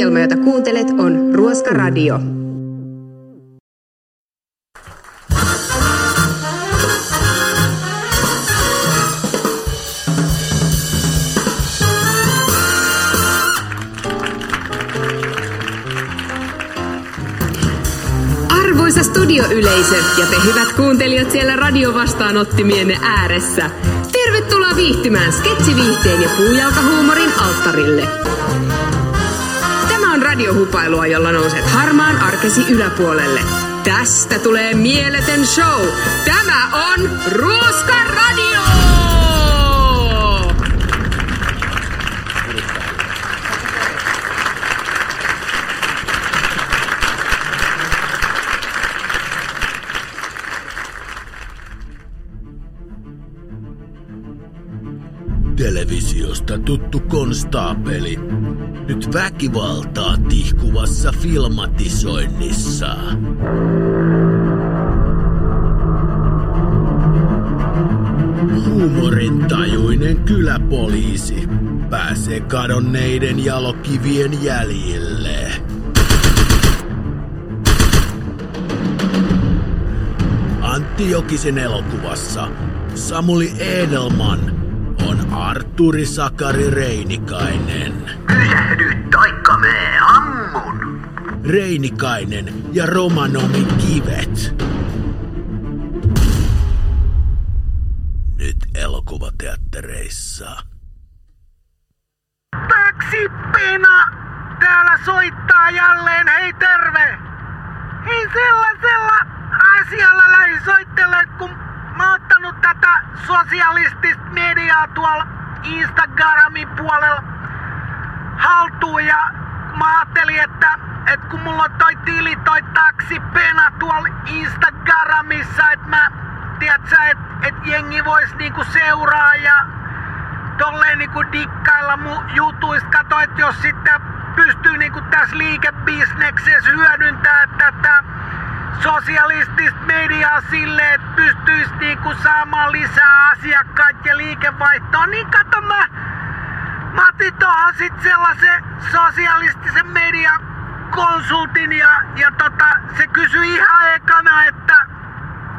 Ohjelma, jota kuuntelet, on Ruoska Radio. Arvoisa studioyleisö ja te hyvät kuuntelijat siellä radiovastaanottimienne ääressä. Tervetuloa viihtymään sketsiviihteen ja puujalkahuumorin alttarille. Radiohupailua, jolla nouset harmaan arkesi yläpuolelle. Tästä tulee mieletön show. Tämä on Ruoska Radio! Televisiosta tuttu konstaapeli. Nyt väkivaltaa tihkuvassa filmatisoinnissa. Huumorintajuinen kyläpoliisi pääsee kadonneiden jalokivien jäljille. Antti Jokisen elokuvassa Samuli Edelman on Arturi Sakari Reinikainen. Pysähdy taikka me ammun. Reinikainen ja Romanomi Kivet. Nyt elokuvateattereissa. Taksipina! Täällä soittaa jälleen, hei terve! Hei sellaisella asialla lähin soittele, kun mä oon ottanut tätä sosialistista mediaa tuolla Instagramin puolella haltuun ja mä ajattelin, että, että kun mulla on toi tili, toi taksipena tuolla Instagramissa, että mä, tiedätkö, että et jengi vois niinku seuraa ja tolleen niinku dikkailla mun jutuista. Kato, että jos sitten pystyy niinku tässä liikebisneksessä hyödyntää tätä sosialistista mediaa silleen, että pystyisi niinku saamaan lisää asiakkaita ja liikevaihtoa, niin kato mä, mä otin tohon sit sellaisen sosialistisen median konsultin ja, ja tota, se kysyi ihan ekana, että,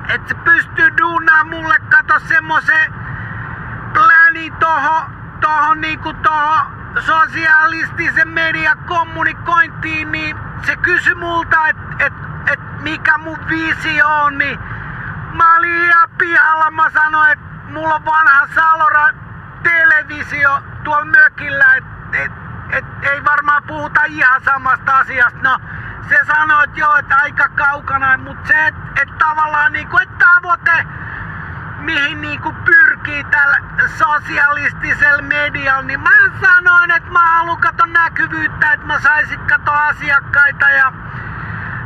että se pystyy duunaan mulle kato semmosen pläni toho, tohon niinku toho sosialistisen median kommunikointiin, niin se kysyi multa, että et, et mikä mun visio on, niin mä olin ihan pihalla. Mä sanoin, että mulla on vanha Salora televisio tuolla mökillä, että et, et, ei varmaan puhuta ihan samasta asiasta. No, se sanoi, että joo, että aika kaukana, mutta se, että et tavallaan niinku, että tavoite, mihin niinku pyrkii tällä sosialistisella medialla, niin mä sanoin, että mä haluan katsoa näkyvyyttä, että mä saisin katsoa asiakkaita ja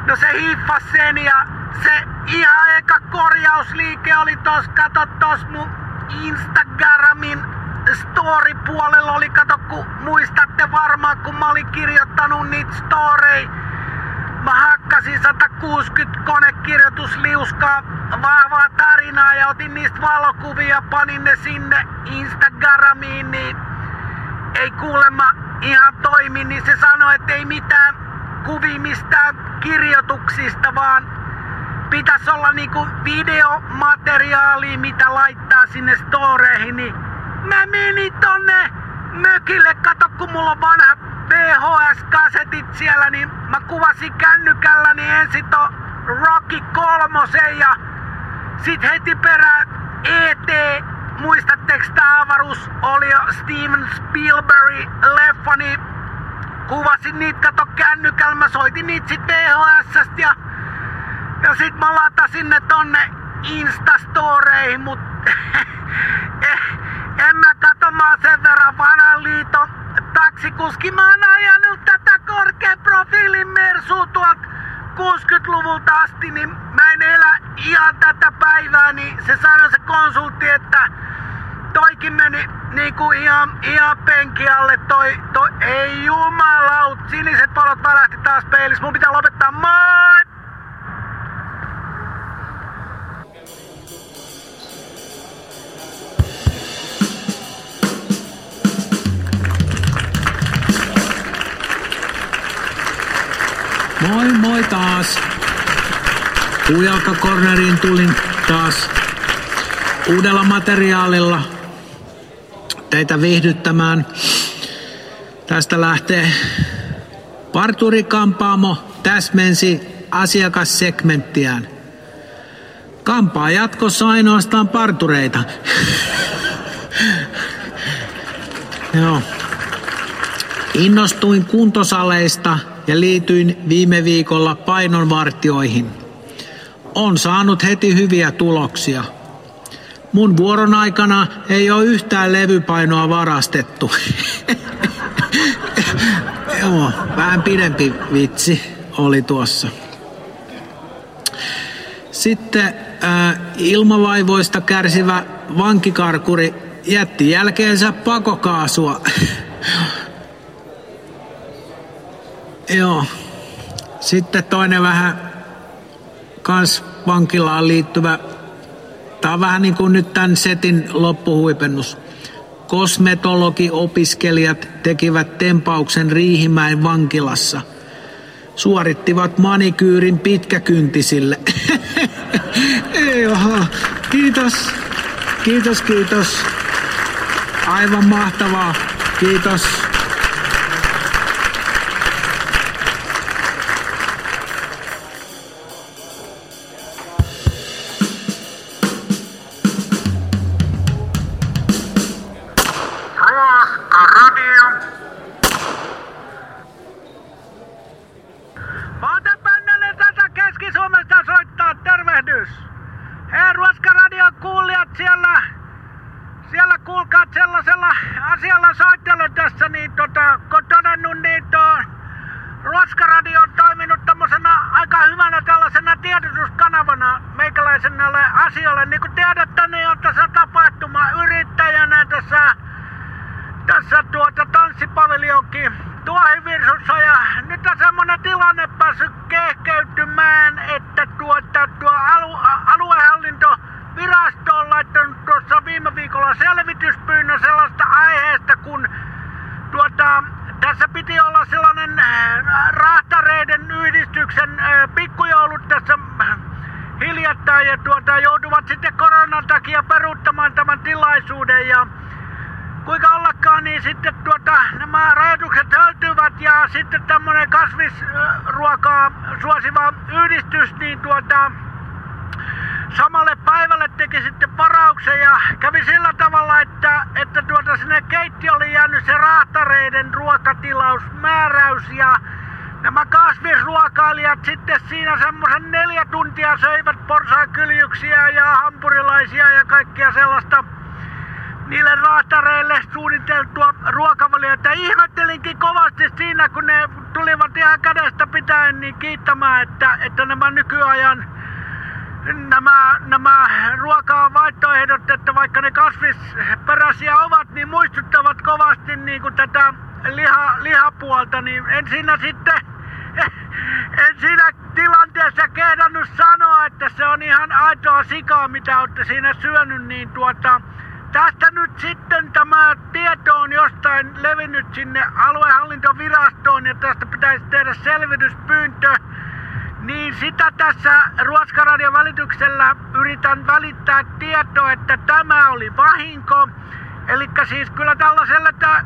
no se hiffas sen ja se ihan eka korjausliike oli tos, kato tos mun Instagramin story-puolella oli, kato kun muistatte varmaan, kun mä olin kirjoittanut niitä storei. Mä hakkasin 160 konekirjoitusliuskaa vahvaa tarinaa ja otin niistä valokuvia, panin ne sinne Instagramiin, niin ei kuulemma ihan toimi, niin se sanoi, että ei mitään kuvia mistään kirjoituksista, vaan pitäisi olla niinku videomateriaalia, mitä laittaa sinne storeihin, niin mä menin tonne mökille, kato kun mulla on vanhat VHS-kasetit siellä, niin mä kuvasin kännykällä niin ensin to Rocky kolmosen ja sit heti perään E.T. Muistatteko tää avaruus oli jo Steven Spielberg leffa, niin kuvasin niitä kato kännykällä, mä soitin niitä sit VHS ja, ja sit mä latasin ne tonne Instastoreihin, mut en mä kato, mä oon sen verran vanhan liiton taksikuski. Mä oon ajanut tätä korkean profiilin mersua tuolta 60-luvulta asti, niin mä en elä ihan tätä päivää, niin se sanoi se konsultti, että toikin meni niinku ihan, ihan penki alle toi, toi, ei jumalaut, siniset valot välähti taas peilissä, mun pitää lopettaa, moi! Moi moi taas. Pujalka Corneriin tulin taas uudella materiaalilla teitä viihdyttämään. Tästä lähtee Parturi-kampaamo täsmensi asiakassegmenttiään. Kampaa jatkossa ainoastaan partureita. Joo. Innostuin kuntosaleista ja liityin viime viikolla painonvartioihin. On saanut heti hyviä tuloksia. Mun vuoron aikana ei ole yhtään levypainoa varastettu. Joo, vähän pidempi vitsi oli tuossa. Sitten äh, ilmavaivoista kärsivä vankikarkuri jätti jälkeensä pakokaasua. Joo. Sitten toinen vähän kans vankilaan liittyvä. Tää on vähän niin kuin nyt tämän setin loppuhuipennus. Kosmetologi-opiskelijat tekivät tempauksen Riihimäen vankilassa. Suorittivat manikyyrin pitkäkyntisille. Joo, kiitos. Kiitos, kiitos. Aivan mahtavaa. Kiitos. Siellä, siellä kuulkaat sellaisella asialla soittelen tässä, niin tota, kun todennut, niin tuo Ruoska radio on toiminut tommosena aika hyvänä tällaisena tiedotuskanavana meikäläiselle asioille. Niin kuin tiedätte, niin on tässä tapahtuma yrittäjänä tässä tässä tuota tanssipaviljonkin tuohivirsussa ja nyt on semmonen tilanne päässyt kehkeytymään, että tuota, tuo alu, a- aluehallintovirasto on laittanut tuossa viime viikolla selvityspyynnön sellaista aiheesta, kun tuota, tässä piti olla sellainen äh, rahtareiden yhdistyksen äh, pikkujoulut tässä äh, hiljattain ja tuota, joutuvat sitten koronan takia peruuttamaan tämän tilaisuuden ja kuinka ollakaan, niin sitten tuota, nämä rajoitukset höltyvät ja sitten tämmönen kasvisruokaa suosiva yhdistys, niin tuota, samalle teki sitten varauksen ja kävi sillä tavalla, että, että tuota sinne keittiö oli jäänyt se rahtareiden ruokatilausmääräys ja nämä kasvisruokailijat sitten siinä semmoisen neljä tuntia söivät porsaakyljyksiä ja hampurilaisia ja kaikkia sellaista niille raatareille suunniteltua ruokavaliota. Ihmettelinkin kovasti siinä, kun ne tulivat ihan kädestä pitäen niin kiittämään, että, että nämä nykyajan nämä, nämä ruokavaihtoehdot, että vaikka ne kasvisperäisiä ovat, niin muistuttavat kovasti niin kuin tätä liha, lihapuolta, niin en siinä sitten en siinä tilanteessa kehdannut sanoa, että se on ihan aitoa sikaa, mitä olette siinä syönyt, niin tuota, tästä nyt sitten tämä tieto on jostain levinnyt sinne aluehallintovirastoon ja tästä pitäisi tehdä selvityspyyntö. Niin sitä tässä Ruoskaradion välityksellä yritän välittää tietoa, että tämä oli vahinko. Eli siis kyllä tällaiselle, tä,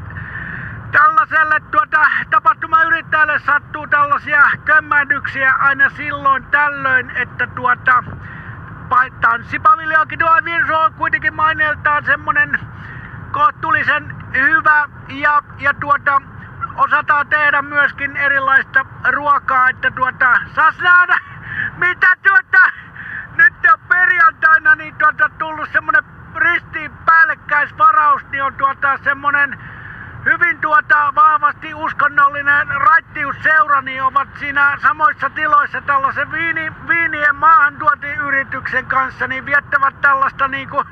tällaiselle tuota, tapahtumayrittäjälle sattuu tällaisia kömmähdyksiä aina silloin tällöin, että tuota, pa- tanssipaviljonkin tuo Virsu on kuitenkin maineeltaan semmonen kohtuullisen hyvä ja, ja tuota, osataan tehdä myöskin erilaista ruokaa, että tuota, saas nähdä, mitä tuota, nyt on perjantaina niin tuota, tullut semmonen ristiin päällekkäisvaraus, niin on tuota semmonen hyvin tuota vahvasti uskonnollinen raittiusseura, niin ovat siinä samoissa tiloissa tällaisen viini, viinien maahantuotiyrityksen kanssa, niin viettävät tällaista niinku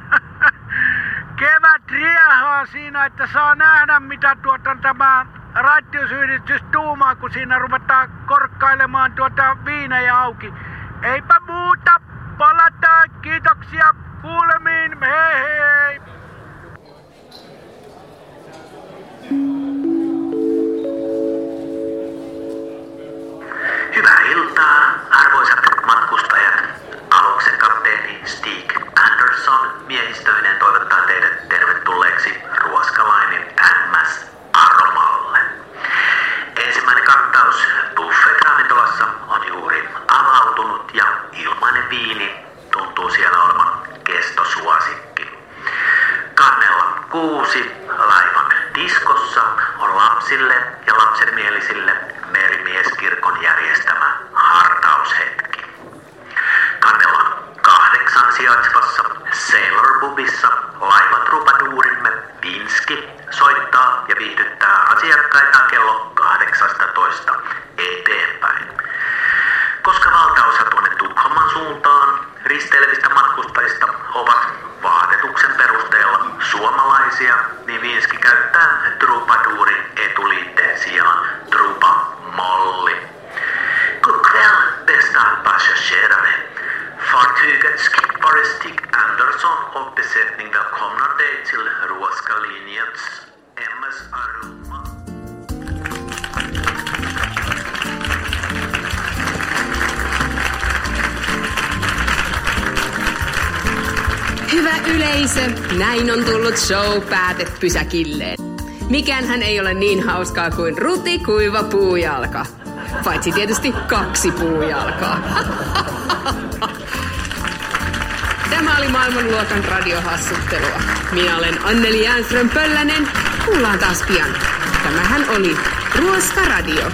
kevätriehaa siinä, että saa nähdä mitä tuota tämä rattiusyhdistys tuumaa, kun siinä ruvetaan korkkailemaan tuota viinejä auki. Eipä muuta, palataan, kiitoksia, kuulemiin, hei hei! Hyvää iltaa, arvoisat matkustajat. Aluksen kapteeni Stig Anderson miehistöinen Kiitos. Buffet ravintolassa on juuri avautunut ja ilmainen viini tuntuu siellä olevan kestosuosikki. Kannella kuusi laivan diskossa on lapsille ja lapsenmielisille merimieskirkon järjestämä hartaushetki. Kannella kahdeksan sijaitsevassa Sailor Bubissa laivatrupaduurimme Vinski soittaa ja viihdyttää asiakkaita kello dig till Roska linjens MS Aroma. Hyvä yleisö, näin on tullut show päätepysäkilleen. Mikään ei ole niin hauskaa kuin ruti kuiva puujalka. Paitsi tietysti kaksi puujalkaa. Tämä oli maailmanluokan radiohassuttelua. Minä olen Anneli Jäänström Pöllänen. Kuullaan taas pian. Tämähän oli Ruoska Radio.